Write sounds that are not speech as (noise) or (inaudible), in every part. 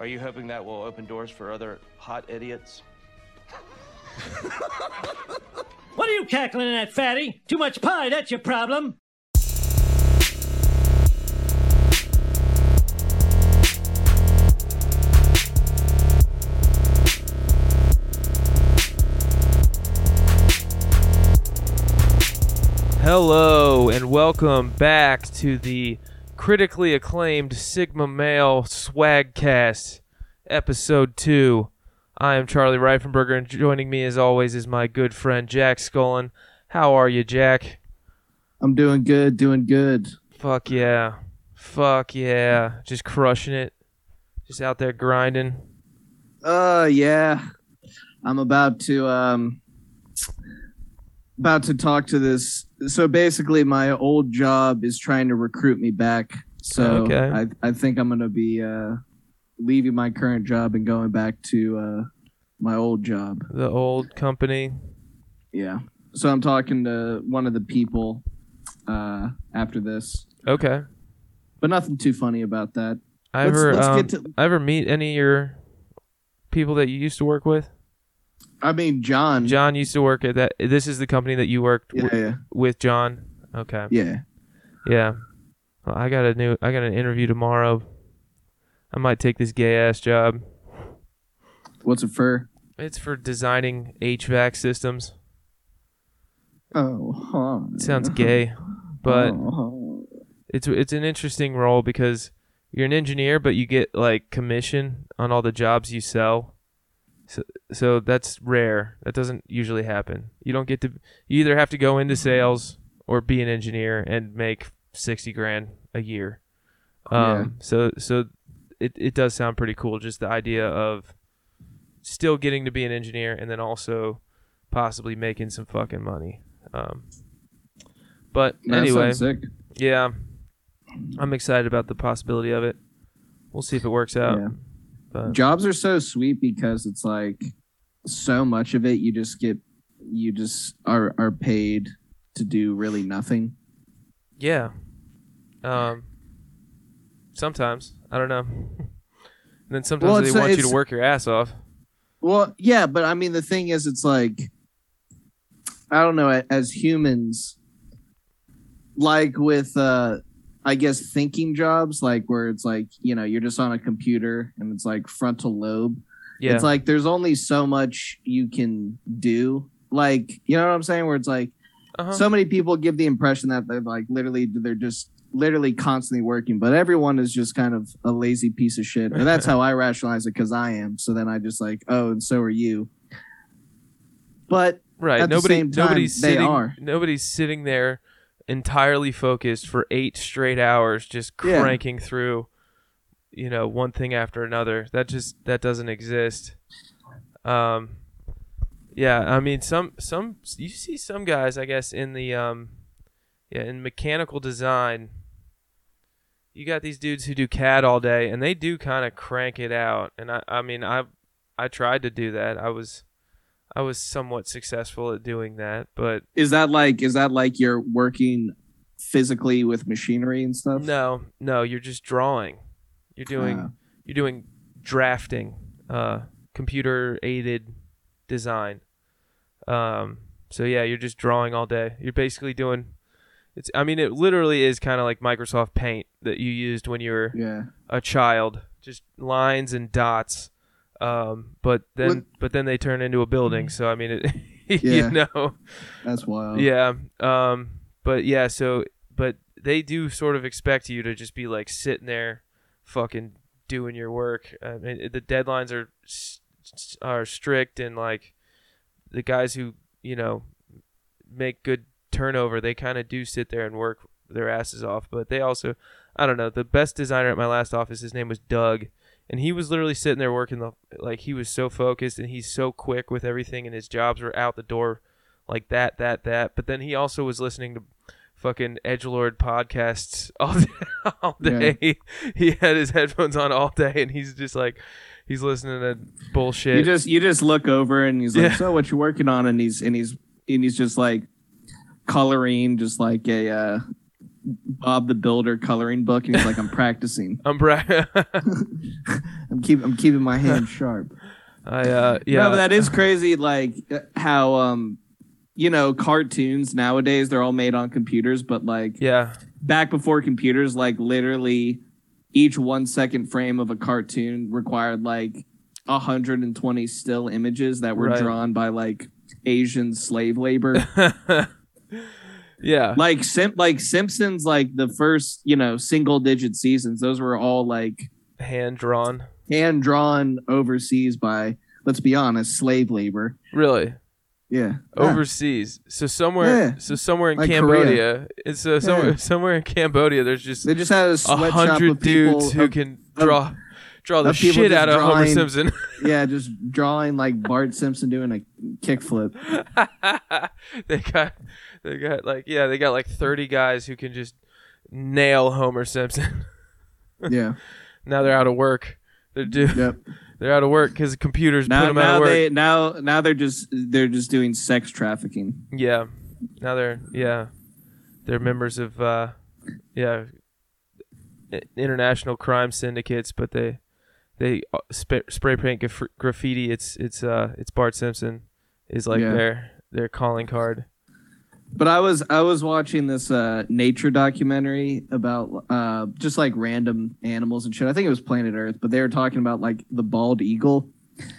Are you hoping that will open doors for other hot idiots? (laughs) What are you cackling at, fatty? Too much pie, that's your problem. Hello and welcome back to the critically acclaimed Sigma Male Swagcast, episode two. I am Charlie Reifenberger, and joining me as always is my good friend Jack Scullin. How are you, Jack? I'm doing good, doing good. Fuck yeah, fuck yeah, just crushing it, just out there grinding. Uh yeah. I'm about to um about to talk to this so basically my old job is trying to recruit me back. So Okay. I I think I'm going to be uh leaving my current job and going back to uh my old job. The old company. Yeah. So I'm talking to one of the people uh after this. Okay. But nothing too funny about that. I Let's- ever let's um, get to- I ever meet any of your people that you used to work with? I mean John. John used to work at that. This is the company that you worked Yeah, wi- yeah. with John. Okay. Yeah. Yeah. Well, I got a new. I got an interview tomorrow. I might take this gay ass job. What's it for? It's for designing HVAC systems. Oh, huh. Sounds gay, but Oh, it's it's an interesting role because you're an engineer, but you get like commission on all the jobs you sell. So so that's rare. That doesn't usually happen. You don't get to. You either have to go into sales or be an engineer and make sixty grand a year. Um. So so it it does sound pretty cool. Just the idea of still getting to be an engineer and then also possibly making some fucking money. Um. But anyway, sick. yeah, I'm excited about the possibility of it. We'll see if it works out. Yeah. But Jobs are so sweet because it's like so much of it you just get you just are are paid to do really nothing. yeah, um, sometimes I don't know. (laughs) and then sometimes Well, they want you to work your ass off. Well, yeah, but I mean the thing is it's like I don't know as humans like with uh I guess thinking jobs like where it's like, you know, you're just on a computer and it's like frontal lobe. Yeah, It's like there's only so much you can do. Like, you know what I'm saying? Where it's like uh-huh. so many people give the impression that they're like literally they're just literally constantly working, but everyone is just kind of a lazy piece of shit. And that's (laughs) how I rationalize it because I am. So then I just like, oh, and so are you. But right. Nobody, time, nobody's sitting. Nobody's sitting there entirely focused for eight straight hours, just Yeah. cranking through. You know, one thing after another. That just that doesn't exist. Um, yeah, I mean, some some you see some guys, I guess, in the um, yeah, in mechanical design. You got these dudes who do CAD all day, and they do kind of crank it out. And I, I mean, I, I tried to do that. I was, I was somewhat successful at doing that, but is that like is that like you're working physically with machinery and stuff? no, no, you're just drawing. You're doing, Ah. you're doing drafting, uh, computer aided design. Um, so yeah, you're just drawing all day. You're basically doing. It's. I mean, it literally is kind of like Microsoft Paint that you used when you were Yeah. a child, just lines and dots. Um, but then, What- but then they turn into a building. So I mean, it, (laughs) Yeah. you know, That's wild. yeah. Um, but yeah. So, but they do sort of expect you to just be like sitting there, fucking doing your work. I mean, the deadlines are are strict, and like the guys who you know make good turnover, they kind of do sit there and work their asses off. But they also, I don't know, the best designer at my last office, his name was Doug, and he was literally sitting there working the like he was so focused and he's so quick with everything, and his jobs were out the door like that, that, that. But then he also was listening to fucking edge lord podcasts (laughs) all day, all day. He had his headphones on all day, and he's just like he's listening to bullshit. You just you just look over and he's like, Yeah. "So what you working on?" And he's and he's and he's just like coloring, just like a uh, Bob the Builder coloring book, and he's like, "I'm practicing." (laughs) I'm bra- (laughs) I'm keep I'm keeping my hand sharp. I uh yeah. No, but that is crazy. Like how um, you know, cartoons nowadays they're all made on computers, but like yeah. back before computers, like literally each one second frame of a cartoon required like 120 still images that were Right. drawn by like Asian slave labor. (laughs) yeah. like Sim like Simpsons, like the first, you know, single digit seasons, those were all like Hand drawn. hand drawn overseas by let's be honest, slave labor. Really? Yeah. Overseas. So somewhere Yeah. so somewhere in Like Cambodia. It's uh, somewhere Yeah. somewhere in Cambodia there's just They just had a a sweatshop hundred of people dudes who of- can of- draw draw the shit just out of Homer Simpson. (laughs) yeah, just drawing like Bart Simpson doing a kickflip. (laughs) they got they got like yeah, they got like 30 guys who can just nail Homer Simpson. (laughs) Yeah. now they're out of work. They're do- Yep. (laughs) they're out of work cuz computers put Now, them out of work. they now now they're just they're just doing sex trafficking. Yeah. Now they're yeah. They're members of uh yeah international crime syndicates, but they they uh, sp- spray paint graf- graffiti. It's it's uh it's Bart Simpson is like Yeah. their their calling card. But I was I was watching this uh nature documentary about uh just like random animals and shit. I think it was Planet Earth, but they were talking about like the bald eagle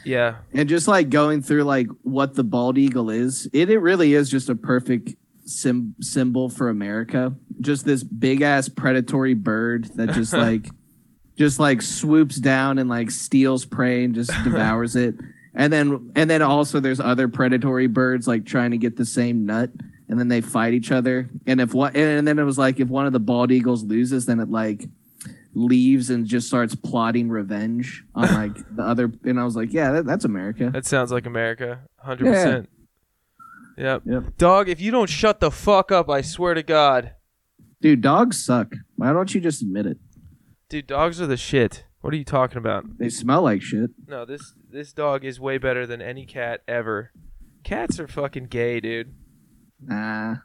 Yeah. and just like going through like what the bald eagle is. It it really is just a perfect sim- symbol for America. Just this big ass predatory bird that just (laughs) like just like swoops down and like steals prey and just (laughs) devours it. And then and then also there's other predatory birds like trying to get the same nut and then they fight each other. And if what and then it was like if one of the bald eagles loses then it like leaves and just starts plotting revenge on (laughs) like the other and I was like, yeah, that, that's America. That sounds like America. 100%. Yep. Yep. Dog, if you don't shut the fuck up, I swear to God. Dude, dogs suck. Why don't you just admit it? Dude, dogs are the shit. What are you talking about? They smell like shit. No, this this dog is way better than any cat ever. Cats are fucking gay, dude. Nah.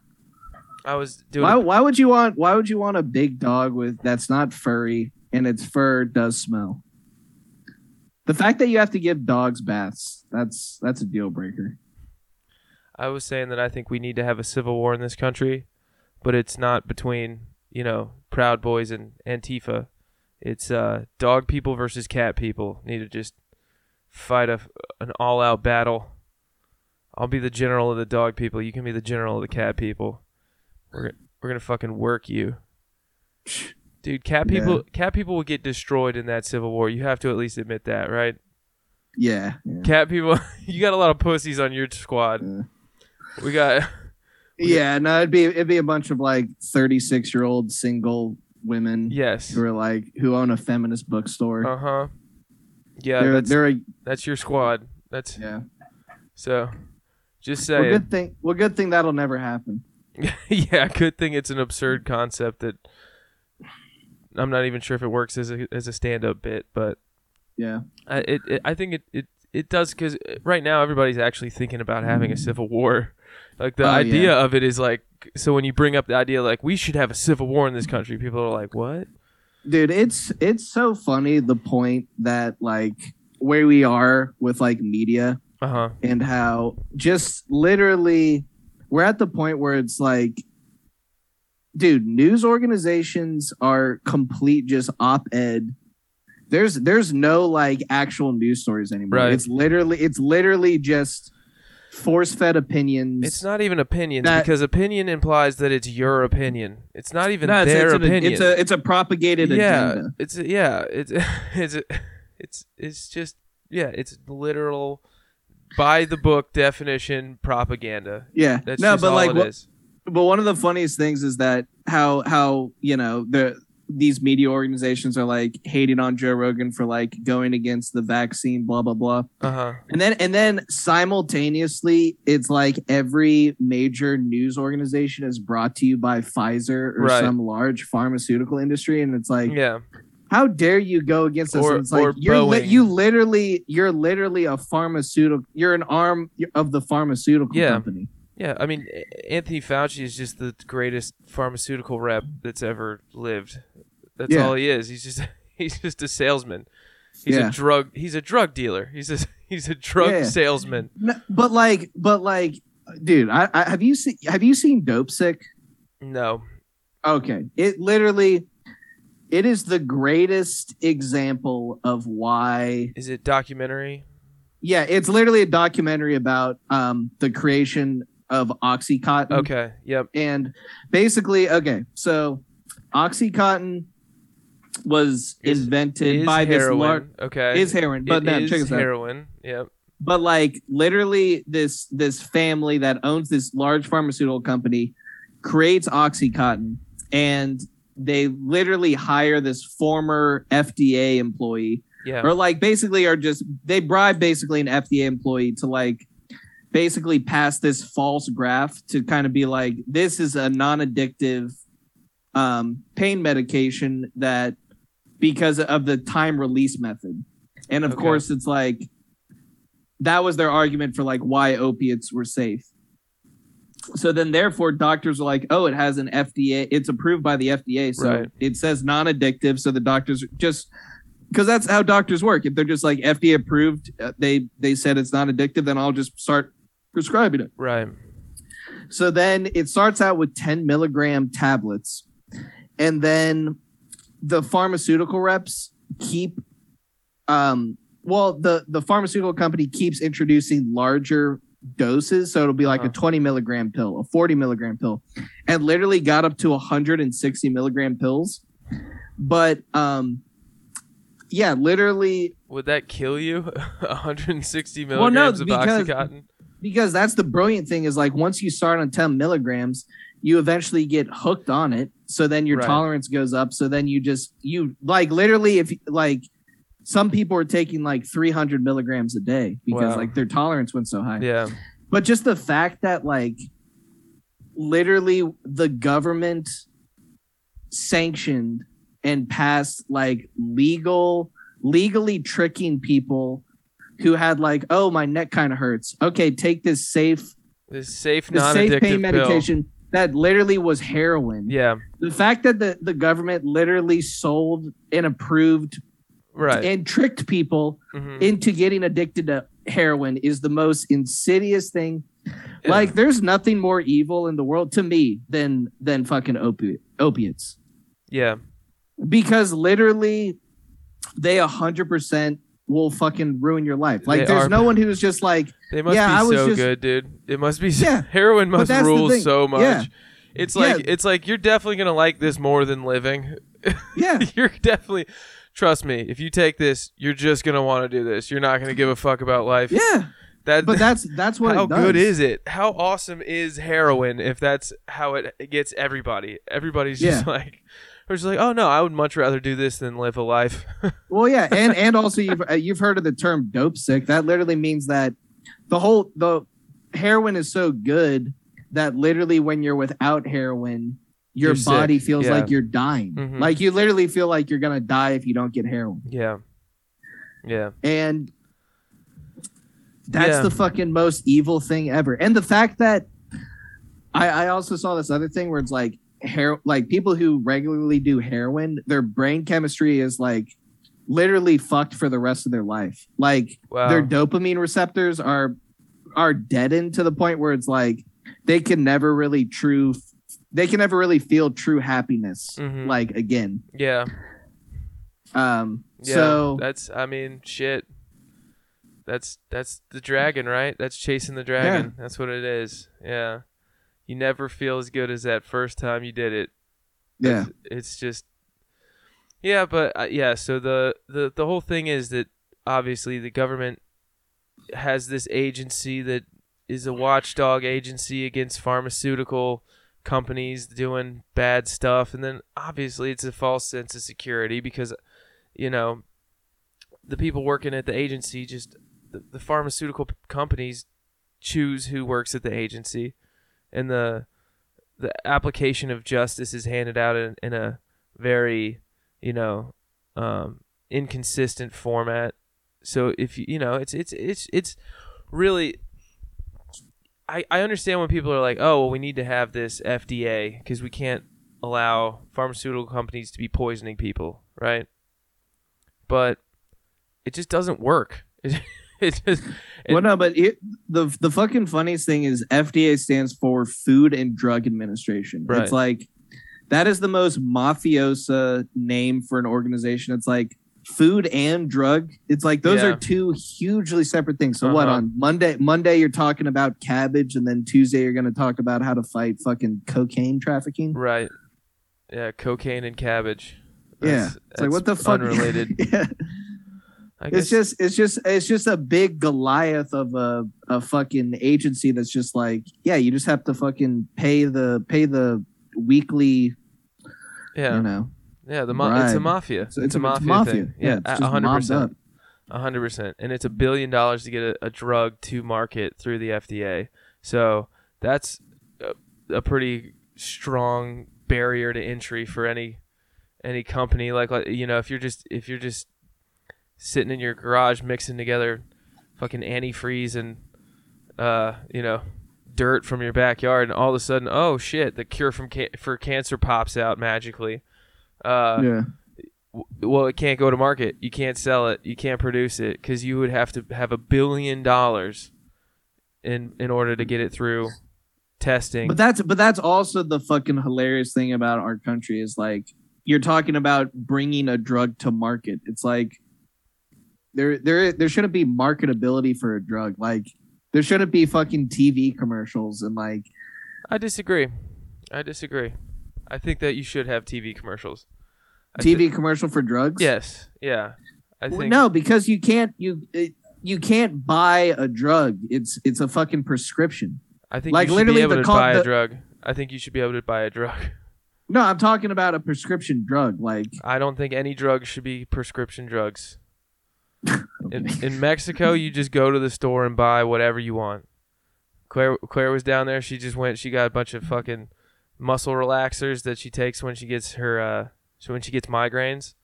I was doing Why why would you want why would you want a big dog with that's not furry and its fur does smell? The fact that you have to give dogs baths, that's that's a deal breaker. I was saying that I think we need to have a civil war in this country, but it's not between, you know, Proud Boys and Antifa. It's uh, dog people versus cat people. Need to just fight a, an all out battle. I'll be the general of the dog people. You can be the general of the cat people. We're gonna, we're gonna fucking work you, (laughs) dude. Cat Yeah. people, cat people will get destroyed in that civil war. You have to at least admit that, right? Yeah. yeah. Cat people, (laughs) you got a lot of pussies on your squad. Yeah. We got. (laughs) Yeah, no, it'd be it'd be a bunch of like thirty six year old single women Yes. who are like who own a feminist bookstore. Uh huh. Yeah, they're that's they're a, that's your squad. That's yeah. so. Just Well, saying. good thing. Well, good thing that'll never happen. (laughs) yeah, good thing it's an absurd concept that I'm not even sure if it works as a as a stand up bit, but Yeah. I it, it I think it it it does because right now everybody's actually thinking about having a mm. civil war. Like the Oh, idea yeah. of it is like so when you bring up the idea like we should have a civil war in this country, people are like, what? dude it's it's so funny the point that like where we are with like media Uh huh. and how just literally we're at the point where it's like dude news organizations are complete just op-ed there's there's no like actual news stories anymore Right. it's literally it's literally just force-fed opinions It's not even opinions That- because opinion implies that it's your opinion. It's not even No, it's, their it's an- opinion. it's a it's a propagated yeah, agenda it's a, yeah, it's (laughs) it's a, it's it's just yeah, it's literal by the book definition propaganda. yeah That's no but like it what, is. but one of the funniest things is that how how you know the these media organizations are like hating on Joe Rogan for like going against the vaccine, blah blah blah, Uh huh. and then and then simultaneously, it's like every major news organization is brought to you by Pfizer or Right. some large pharmaceutical industry, and it's like, Yeah. How dare you go against us? Or- it's like you're li- you literally you're literally a pharmaceutical, you're an arm of the pharmaceutical Yeah. company. Yeah, I mean, Anthony Fauci is just the greatest pharmaceutical rep that's ever lived. That's Yeah. all he is. He's just (laughs) he's just a salesman. He's Yeah. a drug. He's a drug dealer. He's a (laughs) he's a drug Yeah. salesman. No, but like, but like, dude, I, I have you seen have you seen Dope Sick? No. Okay, it literally, it is the greatest example of why. Is it documentary? Yeah, it's literally a documentary about um the creation of OxyContin. Okay. Yep. and basically, okay, so OxyContin was Is- invented Is by this heroin. large okay. is heroin, but It no, check this out. heroin. Yep. but like literally this this family that owns this large pharmaceutical company creates oxycontin and they literally hire this former fda employee Yeah. or like basically are just they bribe basically an fda employee to like basically pass this false graph to kind of be like this is a non-addictive um, pain medication that because of the time release method and of Okay. course it's like that was their argument for like why opiates were safe so then therefore doctors are like oh it has an fda it's approved by the fda so Right. it says non-addictive so the doctors just because that's how doctors work if they're just like fda approved uh, they they said it's not addictive then i'll just start prescribing it Right. so then it starts out with 10 milligram tablets. And then the pharmaceutical reps keep, um, well, the, the pharmaceutical company keeps introducing larger doses. So it'll be like Uh-huh. a 20 milligram pill, a 40 milligram pill, and literally got up to 160 milligram pills. But, um, yeah, literally Would that kill you? (laughs) 160 milligrams Well, no, milligrams of because- oxycontin. because that's the brilliant thing is like once you start on 10 milligrams you eventually get hooked on it so then your Right. tolerance goes up so then you just you like literally if like some people are taking like 300 milligrams a day because Wow. like their tolerance went so high Yeah. but just the fact that like literally the government sanctioned and passed like legal legally tricking people who had like oh my neck kind of hurts okay take this safe This safe, the safe pain pill. medication that literally was heroin Yeah. the fact that the, the government literally sold and approved Right. and tricked people Mhm. into getting addicted to heroin is the most insidious thing. Yeah. Like, there's nothing more evil in the world to me than than fucking opi- opiates yeah. because literally they a hundred percent will fucking ruin your life. Like, They there's are- no one who's just like, They must Yeah, I be was so just- good, dude. It must be. Yeah. (laughs) heroin must rule so much. Yeah. It's like Yeah. it's like you're definitely gonna like this more than living. (laughs) yeah, you're definitely. Trust me, if you take this, you're just gonna want to do this. You're not gonna give a fuck about life. yeah. That. But that's that's what how good is it? How awesome is heroin? If that's how it gets everybody, everybody's just Yeah. like, we're just like, oh no, I would much rather do this than live a life. (laughs) Well, yeah, and and also you've uh, you've heard of the term dope sick. That literally means that the whole the heroin is so good that literally when you're without heroin, your You're sick. body feels Yeah. like you're dying. Mhm. Like you literally feel like you're gonna die if you don't get heroin. yeah. Yeah. And that's Yeah. the fucking most evil thing ever. And the fact that I, I also saw this other thing where it's like hair like people who regularly do heroin, their brain chemistry is like literally fucked for the rest of their life. Like Wow. their dopamine receptors are are deadened to the point where it's like they can never really true they can never really feel true happiness Mhm. like again. yeah. Um Yeah, so that's I mean shit. That's that's the dragon, right? That's chasing the dragon. That's what it is. Yeah. You never feel as good as that first time you did it. yeah. It's, it's just Yeah, but uh, yeah, so the, the the whole thing is that obviously the government has this agency that is a watchdog agency against pharmaceutical companies doing bad stuff. And then obviously it's a false sense of security because you know the people working at the agency just the, the pharmaceutical companies choose who works at the agency. And the the application of justice is handed out in, in a very you know um, inconsistent format. So if you you know it's it's it's it's really I, I understand when people are like oh well we need to have this FDA because we can't allow pharmaceutical companies to be poisoning people right but it just doesn't work. It, (laughs) it just it- well, no, but it, the the fucking funniest thing is FDA stands for Food and Drug Administration. Right. It's like that is the most mafiosa name for an organization. It's like food and drug. It's like those Yeah. are two hugely separate things. So what Uh-huh. on Monday Monday you're talking about cabbage and then Tuesday you're going to talk about how to fight fucking cocaine trafficking? right. Yeah, cocaine and cabbage. yeah. That's- It's like what the fuck (laughs) Unrelated. yeah. It's just it's just it's just a big Goliath of a a fucking agency that's just like, yeah, you just have to fucking pay the pay the weekly, yeah. you know. Yeah, the ma- it's a mafia. It's, It's, it's, a it's mafia, thing. Yeah, it's one hundred percent. Hundred percent. And it's a billion dollars to get a, a drug to market through the FDA. So that's a, a pretty strong barrier to entry for any any company. Like, like you know, if you're just if you're just sitting in your garage mixing together fucking antifreeze and uh you know dirt from your backyard, and all of a sudden, oh shit, the cure from ca- for cancer pops out magically. Uh, Yeah. w- well, it can't go to market. You can't sell it. You can't produce it because you would have to have a billion dollars in in order to get it through testing. But that's but that's also the fucking hilarious thing about our country is like you're talking about bringing a drug to market. It's like there there there shouldn't be marketability for a drug. Like there shouldn't be fucking TV commercials and like I disagree. I disagree. I think that you should have TV commercials. I TV commercial for drugs. yes. Yeah. I Well, think no, because you can't you you can't buy a drug. It's it's a fucking prescription. I think like, you should literally be able the to buy the- a drug. I think you should be able to buy a drug. No, I'm talking about a prescription drug. Like I don't think any drugs should be prescription drugs. (laughs) Oh, in, in Mexico, you just go to the store and buy whatever you want. Claire Claire was down there. She just went. She got a bunch of fucking muscle relaxers that she takes when she gets her uh so when she gets migraines.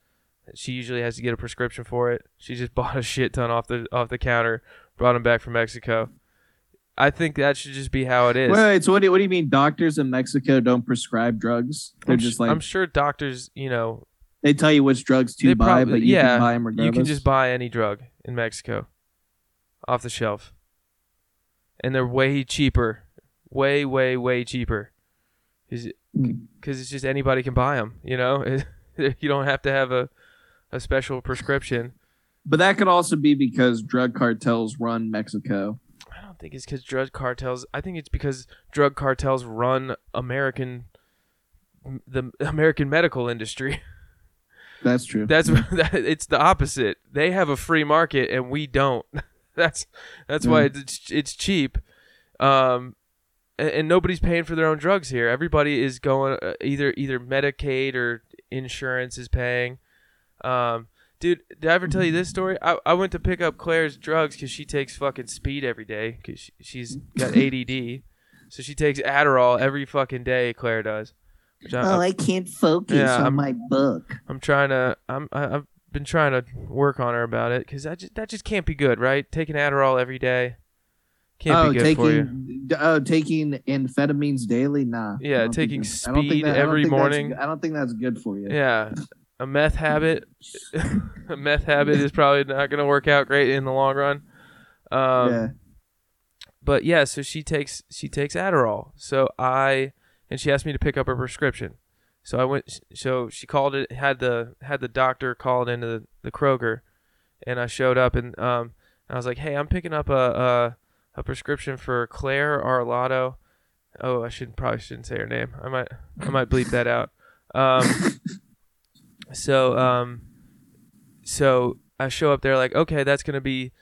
She usually has to get a prescription for it. She just (laughs) bought a shit ton off the off the counter, brought them back from Mexico. I think that should just be how it is. wait, so what do, what do you mean doctors in Mexico don't prescribe drugs? They're I'm, just like I'm sure doctors, you know, they tell you which drugs to buy, but you yeah, can buy them regardless. You can just buy any drug in Mexico off the shelf. And they're way cheaper. Way, way, way cheaper. Because Hmm. it's just anybody can buy them, you know? (laughs) you don't have to have a, a special prescription. But that could also be because drug cartels run Mexico. I don't think it's because drug cartels. I think it's because drug cartels run American, the American medical industry. (laughs) That's true. That's (laughs) that, it's the opposite. They have a free market and we don't. That's that's why Mm. it's it's cheap. Um and, and nobody's paying for their own drugs here. Everybody is going uh, either either Medicaid or insurance is paying. Um dude, did I ever tell you this story? I, I went to pick up Claire's drugs cuz she takes fucking speed every day cuz she, she's got (laughs) ADD. So she takes Adderall every fucking day, Claire does. Which I, oh, I can't focus Yeah, on I'm- my book. I'm trying to. I'm. I, I've been trying to work on her about it because that just that just can't be good, right? Taking Adderall every day can't oh, be good for you. taking oh taking amphetamines daily? Nah. Yeah, I don't think taking that's- I don't think speed that- every morning. I don't think that's good for you. Yeah, a meth habit. (laughs) a meth habit is probably not going to work out great in the long run. Um, yeah. But yeah, so she takes she takes Adderall. So I and she asked me to pick up her prescription. So I went. So she called it. Had the had the doctor called into the, the Kroger, and I showed up and um I was like, hey, I'm picking up a a, a prescription for Claire Arlotto. Oh, I should probably shouldn't say her name. I might I might bleep that out. Um. (laughs) so um. So I show up there like, okay, that's gonna be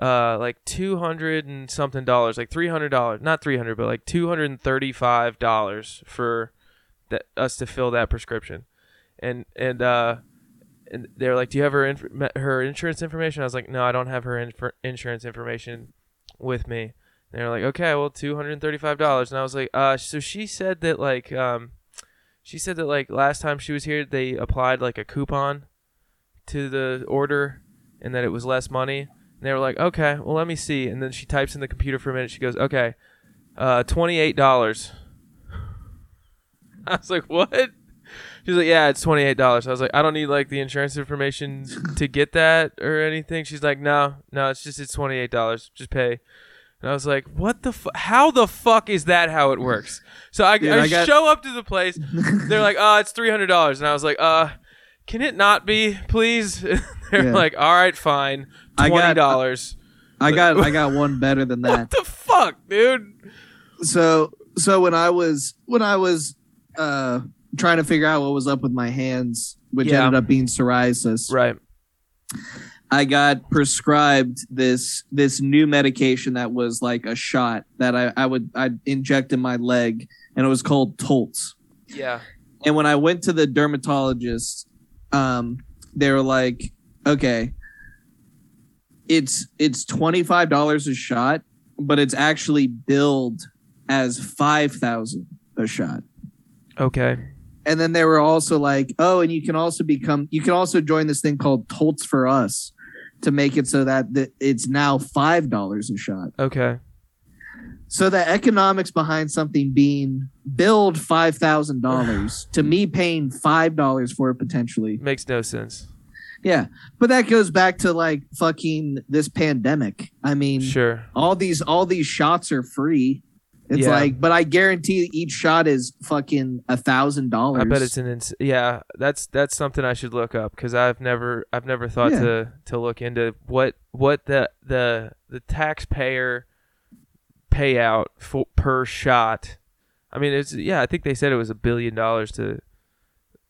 uh like two hundred and something dollars, like three hundred dollars, not three hundred, but like two hundred and thirty-five dollars for that us to fill that prescription, and and uh and they're like, do you have her inf- her insurance information? I was like, no, I don't have her inf- insurance information with me. And they're like, okay, well, two hundred and thirty-five dollars, and I was like, uh, so she said that like um. She said that like last time she was here, they applied like a coupon to the order, and that it was less money. And they were like, okay, well, let me see. And then she types in the computer for a minute. She goes, okay, uh, $28. (laughs) I was like, what? She's like, yeah, it's twenty eight dollars. I was like, I don't need like the insurance information to get that or anything. She's like, no, no, it's just it's twenty eight dollars. Just pay. And I was like, what the fu- How the fuck is that how it works? So I, Dude, I, I got- show up to the place. (laughs) They're like, oh, it's three hundred dollars, and I was like, uh, can it not be, please? (laughs) They're Yeah. like, all right, fine, I got- twenty dollars. I got I got one better than (laughs) that. What the fuck, dude? so so when I was when I was uh trying to figure out what was up with my hands, which Yeah. ended up being psoriasis, Right. I got prescribed this this new medication that was like a shot that I, I would I inject in my leg and it was called Taltz. Yeah. And when I went to the dermatologist, um, they were like, okay, it's it's twenty five dollars a shot, but it's actually billed as five thousand a shot. Okay. And then they were also like, oh, and you can also become you can also join this thing called Taltz for Us to make it so that the, it's now five dollars a shot. Okay. So the economics behind something being billed five thousand dollars (sighs) to me paying five dollars for it potentially. Makes no sense. Yeah. But that goes back to like fucking this pandemic. I mean Sure. all these all these shots are free. It's Yeah. like, but I guarantee each shot is fucking a thousand dollars. I bet it's an ins- yeah. That's that's something I should look up because I've never I've never thought Yeah. to to look into what what the the the taxpayer payout for per shot. I mean, it's yeah. I think they said it was a billion dollars to.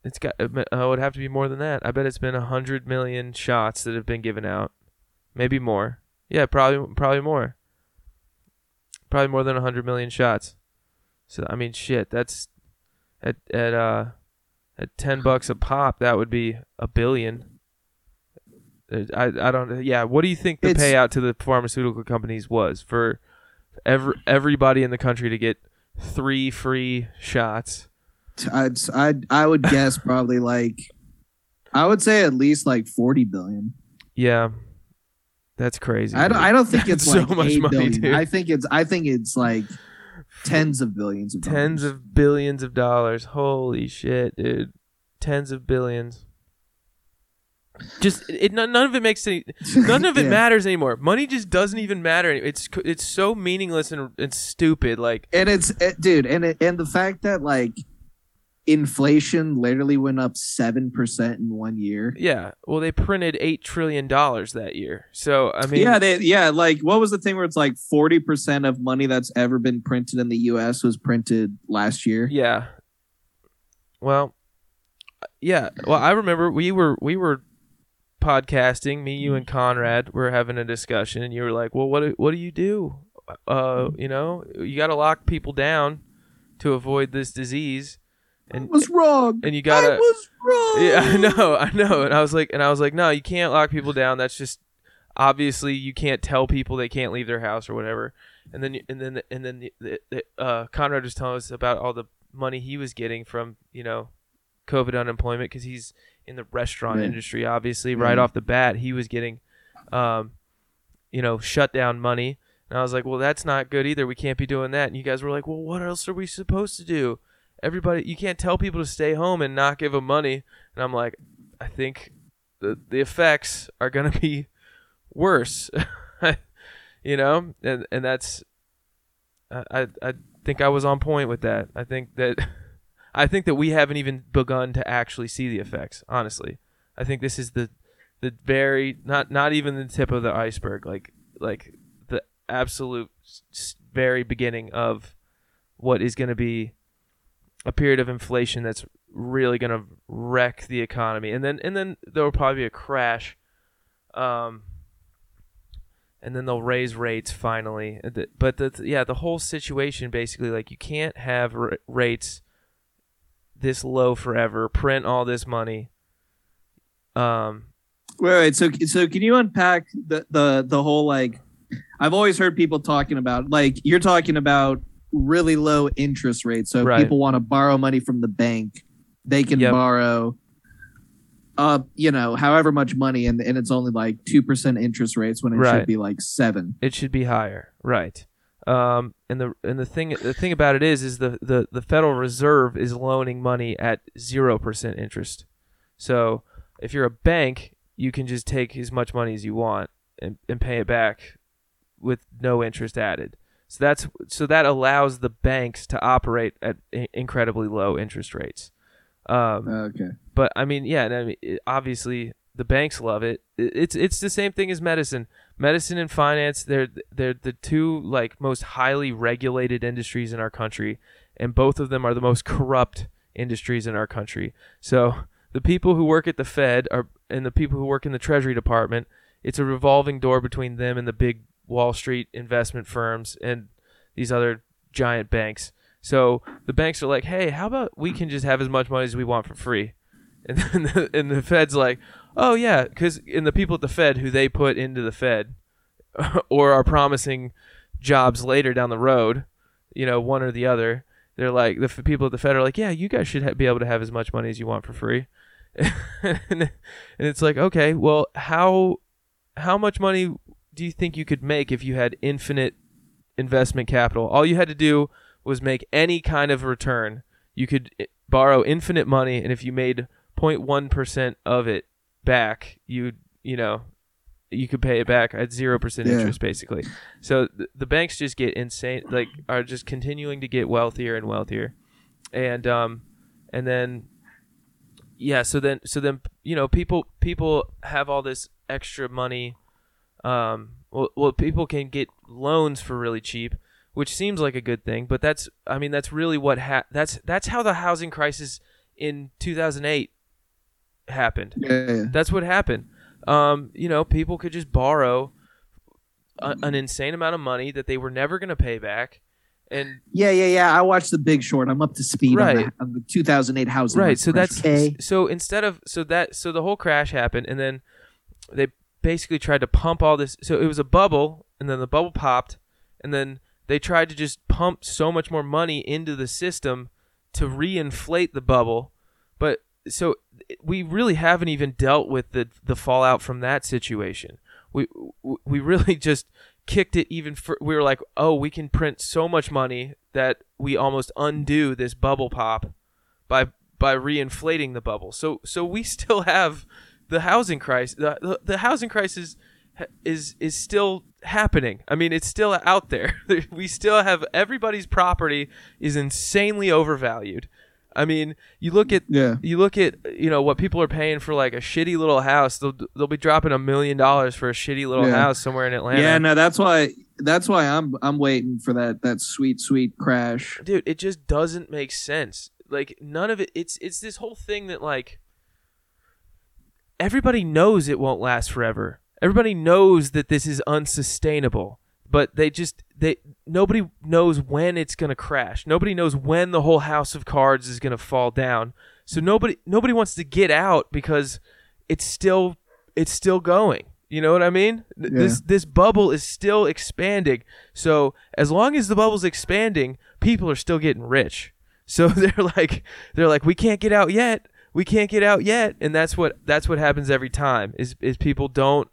It's got. It oh, would have to be more than that. I bet it's been a hundred million shots that have been given out, maybe more. Yeah, probably probably more. Probably more than a hundred million shots. So I mean, shit. That's at at uh at ten bucks a pop. That would be a billion. I I don't. Yeah. What do you think the It's- payout to the pharmaceutical companies was for every everybody in the country to get three free shots? I'd, I'd I would guess probably like I would say at least like forty billion. Yeah, that's crazy. I don't, I don't think (laughs) it's so like much money, billion. dude. I think it's I think it's like (sighs) tens of billions of tens dollars. of billions of dollars. Holy shit, dude! Tens of billions. Just it, none of it makes any (laughs) none of it Yeah. matters anymore. Money just doesn't even matter. It's it's so meaningless and, and stupid. Like and it's it, dude and it, and the fact that like inflation literally went up seven percent in one year. yeah, well they printed eight trillion dollars that year. So I mean, yeah, they, yeah. Like, what was the thing where it's like forty percent of money that's ever been printed in the U.S. was printed last year? Yeah. Well, yeah. Well, I remember we were we were podcasting. Me, you, and Conrad were having a discussion, and you were like, "Well, what do, what do you do? Uh, you know, you got to lock people down to avoid this disease." I And was wrong. and you gotta- I was wrong. yeah, (laughs) I know, I know. And I was like, and I was like, no, you can't lock people down. That's just obviously you can't tell people they can't leave their house or whatever. And then, and then, and then, the, the, the, uh, Conrad was telling us about all the money he was getting from you know, COVID unemployment because he's in the restaurant industry. Obviously, right Mhm. off the bat, he was getting, um, you know, shutdown money. And I was like, well, that's not good either. We can't be doing that. And you guys were like, well, what else are we supposed to do? Everybody, you can't tell people to stay home and not give them money. And I'm like, I think the the effects are gonna be worse, (laughs) you know, and and that's I I think I was on point with that. I think that (laughs) I think that we haven't even begun to actually see the effects. Honestly, I think this is the the very not not even the tip of the iceberg. Like like the absolute very beginning of what is going to be a period of inflation that's really going to wreck the economy and then and then there will probably be a crash um and then they'll raise rates finally but the yeah the whole situation basically like you can't have rates this low forever print all this money um Wait, wait. So, so can you unpack the the the whole like? I've always heard people talking about like you're talking about really low interest rates. So if Right. people want to borrow money from the bank, they can Yep. borrow. Uh, you know, however much money, and and it's only like two percent interest rates when it Right. should be like seven. it should be higher right Um, and the and the thing the thing about it is is the, the, the Federal Reserve is loaning money at zero percent interest. So if you're a bank, you can just take as much money as you want and, and pay it back with no interest added. So that's so that allows the banks to operate at i- incredibly low interest rates. Um, Okay. but I mean, yeah, and I mean, it- obviously the banks love it. It- It's it's the same thing as medicine. Medicine and finance, they're they're the two like most highly regulated industries in our country, and both of them are the most (laughs) corrupt industries in our country. So the people who work at the Fed are and the people who work in the Treasury Department, it's a revolving door between them and the big Wall Street investment firms and these other giant banks. So the banks are like, "Hey, how about we can just have as much money as we want for free?" And (laughs) then the, and the Fed's like, "Oh yeah," because and the people at the Fed who they put into the Fed (laughs) or are promising jobs later down the road, you know, one or the other. They're like the f- people at the Fed are like, "Yeah, you guys should ha- be able to have as much money as you want for free." (laughs) and, and it's like, okay, well, how how much money do you think you could make if you had infinite investment capital? All you had to do was make any kind of return. You could borrow infinite money, and if you made 0.1 percent of it back, you you know you could pay it back at zero percent Yeah. interest, basically. So th- the banks just get insane, like are just continuing to get wealthier and wealthier, and um, and then yeah, so then so then you know people people have all this extra money. Um, well, well, people can get loans for really cheap, which seems like a good thing, but that's I mean that's really what ha- that's that's how the housing crisis in 2008 happened. Yeah. yeah. That's what happened. Um, you know, people could just borrow a, an insane amount of money that they were never going to pay back, and Yeah, yeah, yeah. I watched The Big Short. I'm up to speed on, the, on the 2008 housing. right. So that's okay. so instead of so that so the whole crash happened, and then they basically tried to pump all this. So it was a bubble, and then the bubble popped, and then they tried to just pump so much more money into the system to reinflate the bubble, but so we really haven't even dealt with the the fallout from that situation. We we really (laughs) just kicked it even for we were like, "Oh, we can print so much money that we almost undo this bubble pop by by reinflating the bubble." So so we (laughs) still have the housing crisis the, the, the housing crisis is is still happening. I mean, it's still out there. (laughs) we still have everybody's property is insanely overvalued. I mean, you look at Yeah. you look at you know what people are paying for like a shitty little house. They'll they'll be dropping a million dollars for a shitty little Yeah. house somewhere in Atlanta. Yeah, no, that's why that's why I'm I'm waiting for that that sweet sweet crash. dude it just doesn't make sense like none of it it's it's this whole thing that like everybody knows it won't last forever. Everybody knows that this is unsustainable but they just they nobody knows when it's going to crash. Nobody knows when the whole house of cards is going to fall down. So nobody nobody wants to get out because it's still it's still going. You know what i mean? Th- this this bubble is still expanding. So as long as the bubble's expanding people are still getting rich. So (laughs) they're like they're like we can't get out yet we can't get out yet and that's what that's what happens every time is is people don't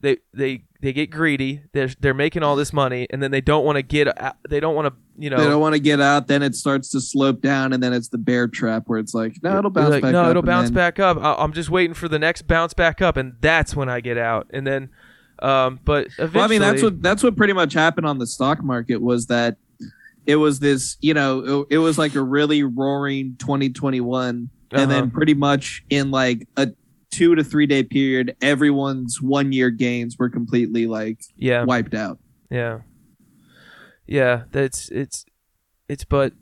they they they get greedy they're they're making all this money and then they don't want to get out they don't want to you know They don't want to get out. Then it starts to slope down, and then it's the bear trap where it's like, no, it'll bounce like, back no, up. it'll bounce then- back up. I- I'm just waiting for the next bounce back up, and that's when I get out. And then, um, but eventually, Well, I mean, that's what that's what pretty much happened on the stock market was that it was this, you know, it, it was like a really roaring 2021, and Uh-huh. then pretty much in like a two to three day period, everyone's one year gains were completely like yeah, wiped out. yeah, yeah. That's it's it's but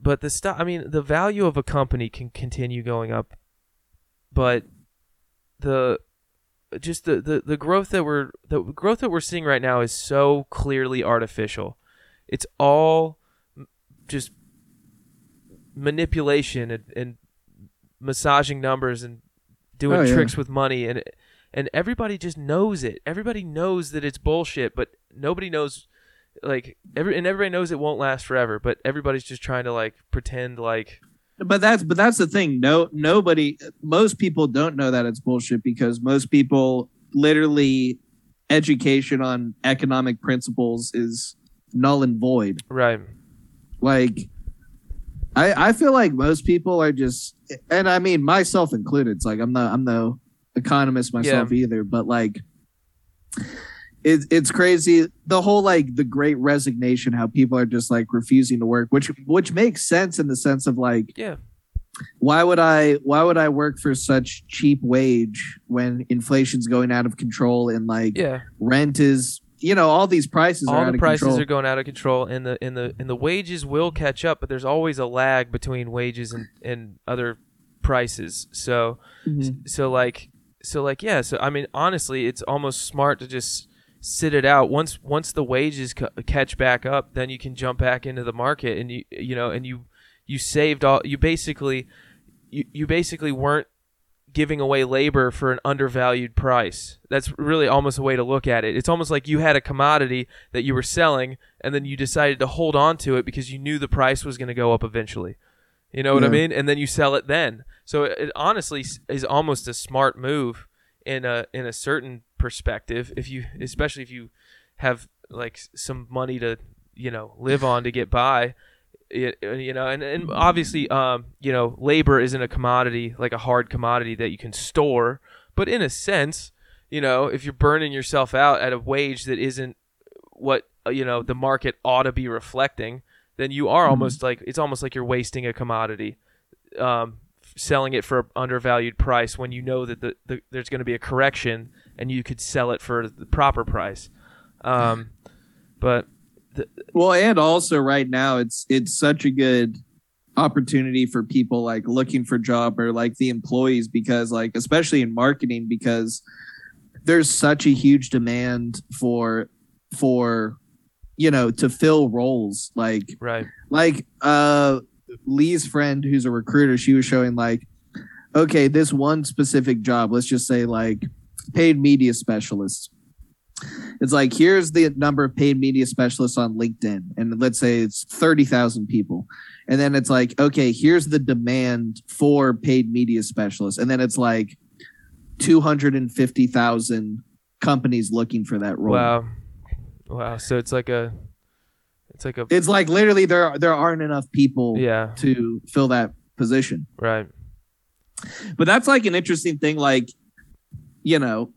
but the stock. I mean, the value of a company can continue going up, but the just the, the, the growth that we're the growth that we're seeing right now is so clearly artificial. It's all just manipulation and, and massaging numbers and doing Oh, yeah. tricks with money and and everybody just knows it. Everybody knows that it's bullshit, but nobody knows like every and everybody knows it won't last forever, but everybody's just trying to like pretend like But that's but that's the thing. No, nobody, most people don't know that it's bullshit because most people literally education on economic principles is null and void. Right. Like, I I feel like most people are just, and I mean myself included. It's like I'm not I'm no economist myself either, but like. It, it's crazy the whole like the great resignation how people are just like refusing to work which which makes sense in the sense of like Yeah. why would I why would I work for such cheap wage when inflation's going out of control and like Yeah. rent is you know all these prices are All the prices control. are going out of control, and the and the and the wages will catch up, but there's always a lag between wages and and other prices. So Mhm. so like so like yeah. So I mean, honestly, it's almost smart to just sit it out. Once once the wages ca- catch back up, then you can jump back into the market, and you you know, and you you saved all. You basically you you basically weren't giving away labor for an undervalued price. That's really almost a way to look at it. It's almost like you had a commodity that you were selling and then you decided to hold on to it because you knew the price was going to go up eventually. You know what I mean? And then you sell it then. So it, it honestly is almost a smart move in a in a certain perspective if you especially if you have like some money to, you know, live on to get by it, you know, and, and obviously, um, you know, labor isn't a commodity like a hard commodity that you can store. But in a sense, you know, if you're burning yourself out at a wage that isn't what uh, you know the market ought to be reflecting, then you are almost like it's almost like you're wasting a commodity, um, selling it for an undervalued price when you know that the, the there's going to be a correction and you could sell it for the proper price. Um, but Well, and also right now it's it's such a good opportunity for people like looking for job or like the employees because like especially in marketing because there's such a huge demand for for you know to fill roles. Like right, like uh Lee's friend who's a recruiter she was showing like okay this one specific job let's just say like paid media specialist it's like here's the number of paid media specialists on LinkedIn and let's say it's 30,000 people. And then it's like okay here's the demand for paid media specialists. And then it's like 250,000 companies looking for that role. Wow, wow. So it's like a, it's like a it's like literally there there aren't enough people yeah, to fill that position. Right, but that's like an interesting thing like you know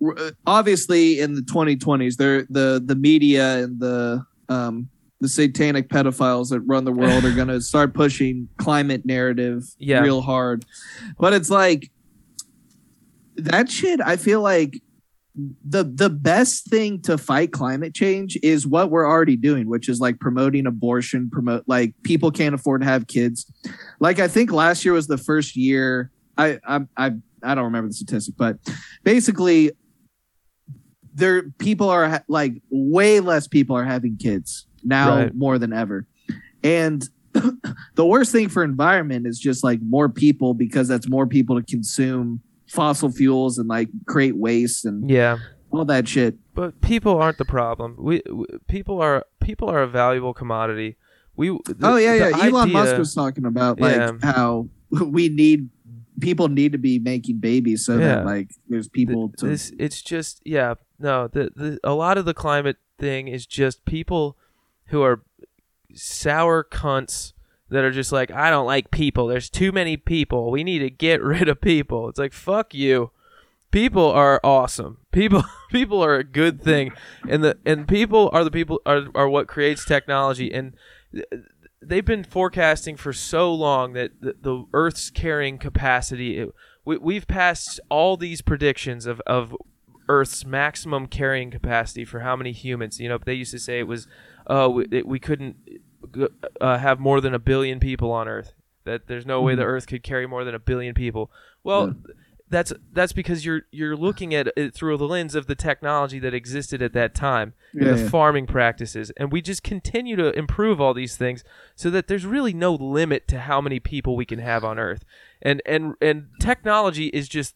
obviously in the 2020s there the the media and the um the satanic pedophiles that run the world are going (laughs) to start pushing climate narrative Yeah. real hard but it's like that shit i feel like the the best thing to fight climate change is what we're already doing which is like promoting abortion promote like people can't afford to have kids like i think last year was the first year i i i, I don't remember the statistic but basically there people are like way less people are having kids now Right. more than ever and (clears throat) the worst thing for environment is just like more people because that's more people to consume fossil fuels and like create waste and yeah. all that shit. But people aren't the problem. We, we people are people are a valuable commodity. We the- oh yeah, yeah. Elon Musk was talking about like Yeah. how (laughs) we need people need to be making babies so Yeah. that like there's people to this it's just yeah no the, the a lot of the climate thing is just people who are sour cunts that are just like I don't like people. There's too many people. We need to get (laughs) rid of people. It's like fuck you. People are awesome. (laughs) People people are a good thing, and the and people are the people are are what creates technology. And they've been forecasting for so long that the, the Earth's carrying capacity. It, we, we've passed all these predictions of of Earth's maximum carrying capacity for how many humans. You know, they used to say it was, uh, we, it, we couldn't uh, have more than a billion people on Earth. That there's no way the Earth could carry more than a billion people. Well, that's that's because you're you're looking at it through the lens of the technology that existed at that time, and the yeah. farming practices, and we just continue to improve all these things so that there's really no limit to how many people we can have on Earth. And and and technology is just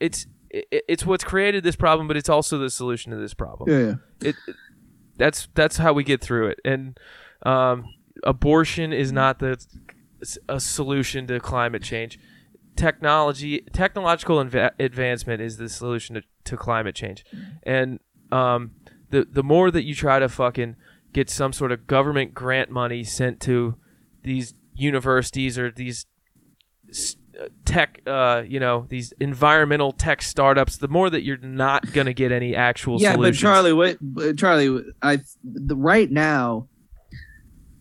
it's it, it's what's created this problem, but it's also the solution to this problem yeah, yeah. it that's that's how we get through it and um, abortion is not the a solution to climate change technology technological inva- advancement is the solution to, to climate change and um, the the more that you try to fucking get some sort of government grant money sent to these universities or these uh, tech, uh, you know, these environmental tech startups, the more that you're not going to get any actual yeah, solutions. but Charlie, what Charlie, I the, right now,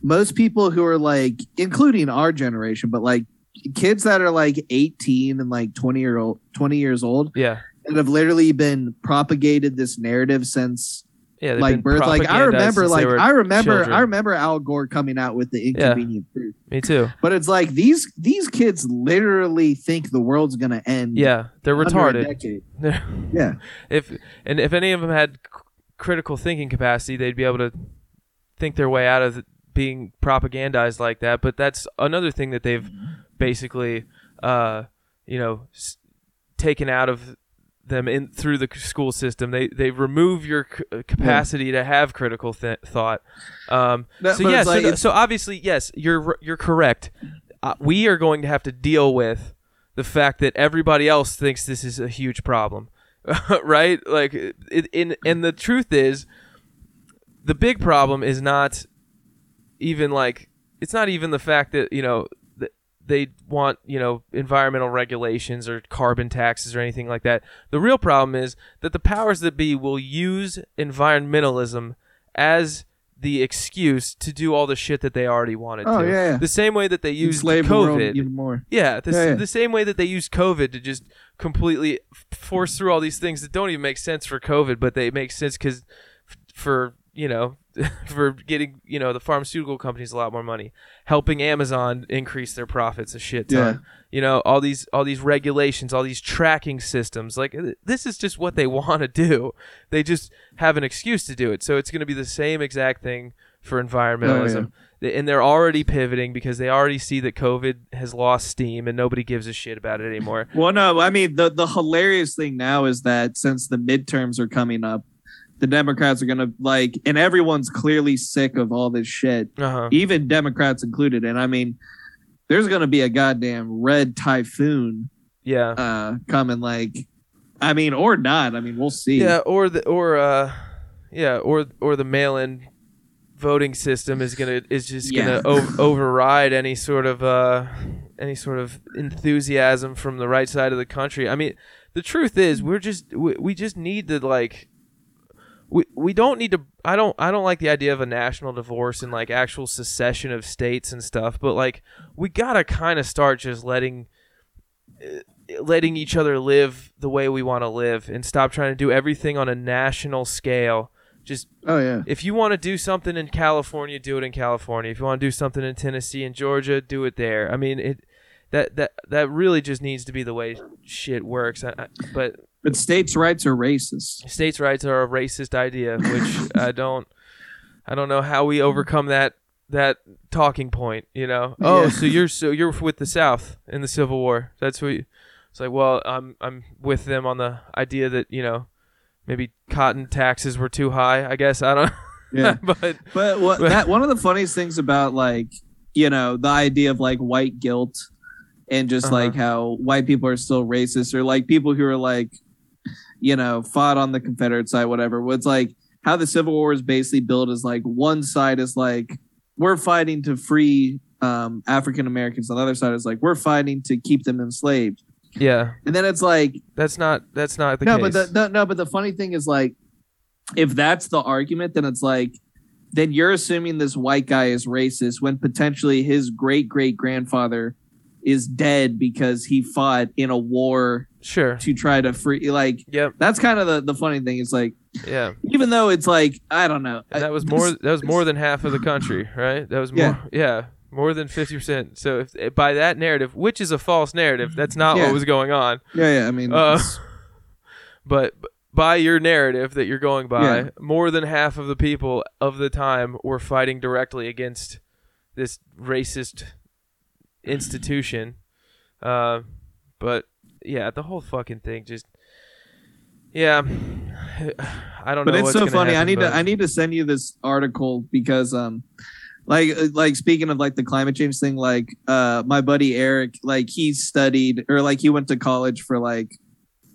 most people who are like, including our generation, but like kids that are like 18 and like 20 year old 20 years old yeah, that have literally been propagated this narrative since yeah, like birth like i remember like i remember children. i remember al gore coming out with the inconvenient truth Me too. but it's like these these kids literally think the world's gonna end Yeah, they're retarded. decade. (laughs) yeah if and if any of them had critical thinking capacity, they'd be able to think their way out of being propagandized like that. But that's another thing that they've mm-hmm. Basically, uh, you know, s- taken out of them in through the school system. They they remove your c- uh, capacity to have critical th- thought. Um, No, so yeah, it's so, like so obviously yes, you're you're correct. Uh, we are going to have to deal with the fact that everybody else thinks this is a huge problem, (laughs) right? Like, it, in and the truth is, the big problem is not even like it's not even the fact that you know they want you know environmental regulations or carbon taxes or anything like that. The real problem is that the powers that be will use environmentalism as the excuse to do all the shit that they already wanted Oh, to. yeah, yeah. The same way that they used enslave the COVID. even more Yeah, the, Yeah, yeah. the same way that they use COVID to just completely force through all these things that don't even make sense for COVID, but they make sense because for you know (laughs) for getting you know the pharmaceutical companies a lot more money, helping Amazon increase their profits a shit ton. Yeah. You know all these all these regulations, all these tracking systems. Like this is just what they (laughs) want to do. They just have an excuse to do it. So it's going to be the same exact thing for environmentalism. Oh, they- And they're already pivoting because they already see that COVID has lost steam and nobody gives a shit about it anymore. Well, no, I mean the the hilarious thing now is that since the midterms are coming up, the Democrats are gonna like, and everyone's clearly sick of all this shit, Uh-huh. even Democrats included. And I mean, there's gonna be a goddamn red typhoon Yeah. uh coming. Like, I mean, or not. I mean, we'll see. Yeah, or the or uh yeah, or or the mail-in voting system is going to is just going Yeah. to o- override any sort of uh any sort of enthusiasm from the right side of the country. I mean, the truth is we're just we, we just need to like we we don't need to I don't I don't like the idea of a national divorce and like actual secession of states and stuff, but like we got to kind of start just letting uh, letting each other live the way we want to live and stop trying to do everything on a national scale. Just Oh yeah. if you want to do something in California, do it in California. If you want to do something in Tennessee and Georgia, do it there. I mean, it that that that really just needs to be the way shit works. I, I, but But states' rights are racist. states' rights are a racist idea, which (laughs) I don't I don't know how we overcome that that talking point. You know, oh, Yeah. so you're so you're with the South in the Civil War. That's what. You, it's like, well, I'm I'm with them on the idea that you know maybe cotton taxes were too high. I guess I don't. Yeah. (laughs) but But what that one of the funniest things about like you know the idea of like white guilt and just Uh-huh. like how white people are still racist or like people who are like you know fought on the Confederate side whatever. It's like how the Civil War is basically built as like one side is like we're fighting to free um, African Americans, on the other side is like we're fighting to keep them enslaved. yeah, And then it's like that's not that's not the no, case. but the, no, no, but the funny thing is like, if that's the argument, then it's like, then you're assuming this white guy is racist when potentially his great great grandfather is dead because he fought in a war sure. to try to free. Like Yep. that's kind of the the funny thing is like, Yeah. even though it's like I don't know, And that was more. this- That was more than half of the country, right? That was more. Yeah. Yeah, more than fifty percent. So if eh, by that narrative, which is a false narrative, that's not Yeah. what was going on. Yeah, yeah. I mean, Uh, (laughs) But by your narrative that you're going by, Yeah. more than half of the people of the time were fighting directly against this racist institution. Uh, but yeah, the whole fucking thing just. Yeah, (sighs) I don't but know. But it's so funny. I need but- to I need to send you this article because um like like speaking of like the climate change thing like uh my buddy Eric like he studied or like he went to college for like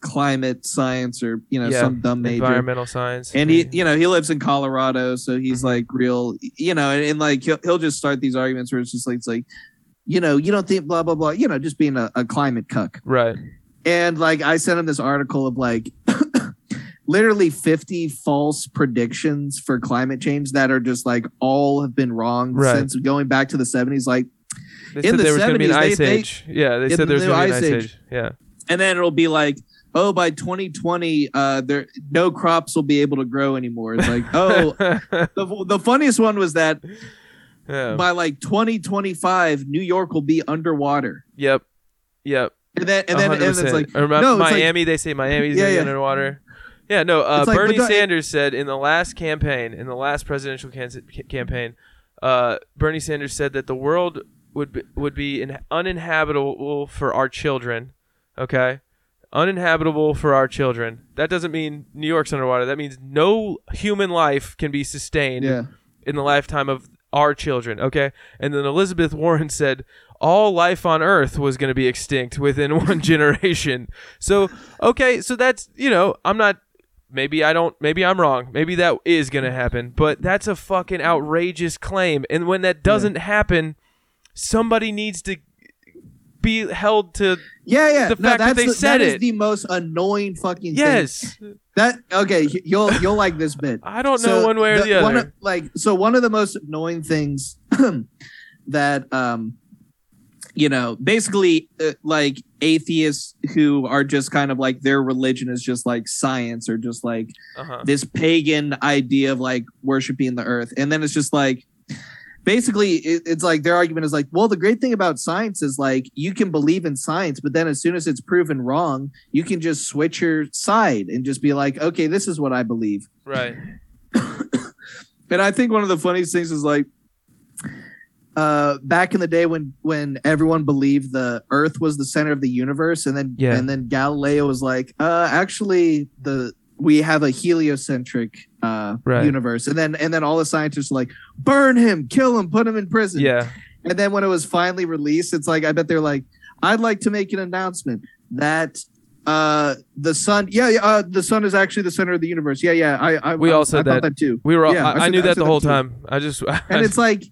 climate science or you know Yeah, some dumb major. environmental science. And he, you know, he lives in Colorado, so he's Mm-hmm. like real, you know, and, and like he'll, he'll just start these arguments where it's just like it's like, you know, you don't think blah blah blah, you know, just being a, a climate cuck. right. And like I sent him this article of like (coughs) literally 50 false predictions for climate change that are just like all have been wrong Right. since going back to the 70s. Like, They In the there was going to be an 70s, they- ice they- age. yeah, they said there was the going to be an ice ice age. age. Yeah. and then it'll be like, oh, by 2020, uh, there no crops will be able to grow anymore. It's like, oh, (laughs) the, the funniest one was that yeah. by like 2025, New York will be underwater. Yep. Yep. And then, and then, and it's like, Or no, it's like- Miami. they say Miami's Yeah, yeah. underwater. Yeah, no. Uh, like, Bernie don't- Sanders said in the last campaign, in the last presidential can- campaign, uh, Bernie Sanders said that the world would be, would be in, uninhabitable for our children. Okay, uninhabitable for our children. That doesn't mean New York's underwater. That means no human life can be sustained yeah. in the lifetime of our children. Okay. And then Elizabeth Warren said all life on Earth was going to be extinct within (laughs) one generation. So, okay. So that's, you know, I'm not, maybe I don't, maybe I'm wrong. Maybe that is going to happen, but that's a fucking outrageous claim. And when that doesn't happen, somebody needs to be held to, Yeah, yeah. The no, fact that they the, said that is it. the most annoying fucking thing. yes. That okay, you'll you'll like this bit. I don't know one way or the, other. One of, like so one of the most annoying things (clears throat) that um you know, basically uh, like atheists who are just kind of like their religion is just like science or just like uh-huh. this pagan idea of like worshiping the earth. And then it's just like basically it, it's like their argument is like, well, the great thing about science is like you can believe in science, but then as soon as it's proven wrong, you can just switch your side and just be like, okay, this is what I believe. Right. (coughs) And I think one of the funniest things is like uh back in the day when when everyone believed the earth was the center of the universe and then Yeah. and then Galileo was like uh actually the we have a heliocentric uh Right. universe and then and then all the scientists were like burn him kill him put him in prison Yeah. and then when it was finally released it's like i bet they're like i'd like to make an announcement that uh the sun yeah yeah, uh, the sun is actually the center of the universe yeah yeah i i We I, all said that. that too We were all, Yeah, I, I knew that the whole time. I just, (laughs) and it's like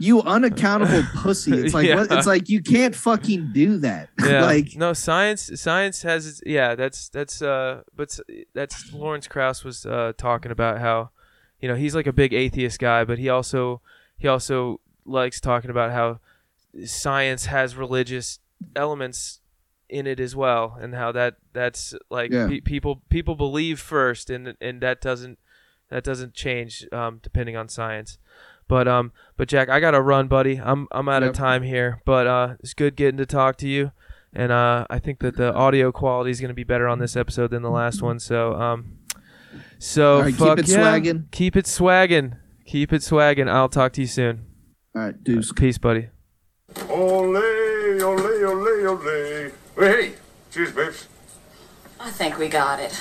you unaccountable (laughs) pussy it's like Yeah. what it's like you can't fucking do that (laughs) yeah. like no science science has its, yeah that's that's uh but that's lawrence krauss was uh talking about how you know he's like a big atheist guy but he also he also likes talking about how science has religious elements in it as well and how that that's like Yeah. pe- people people believe first and and that doesn't that doesn't change um depending on science but um but jack i gotta run buddy i'm i'm out Yep. of time here but uh it's good getting to talk to you and uh i think that the audio quality is gonna be better on this episode than the last one so um so All right, keep it yeah. swaggin'. keep it swaggin keep it swaggin i'll talk to you soon all right deuce peace buddy Ole, ole, ole, ole. Hey, cheers, babes. I think we got it.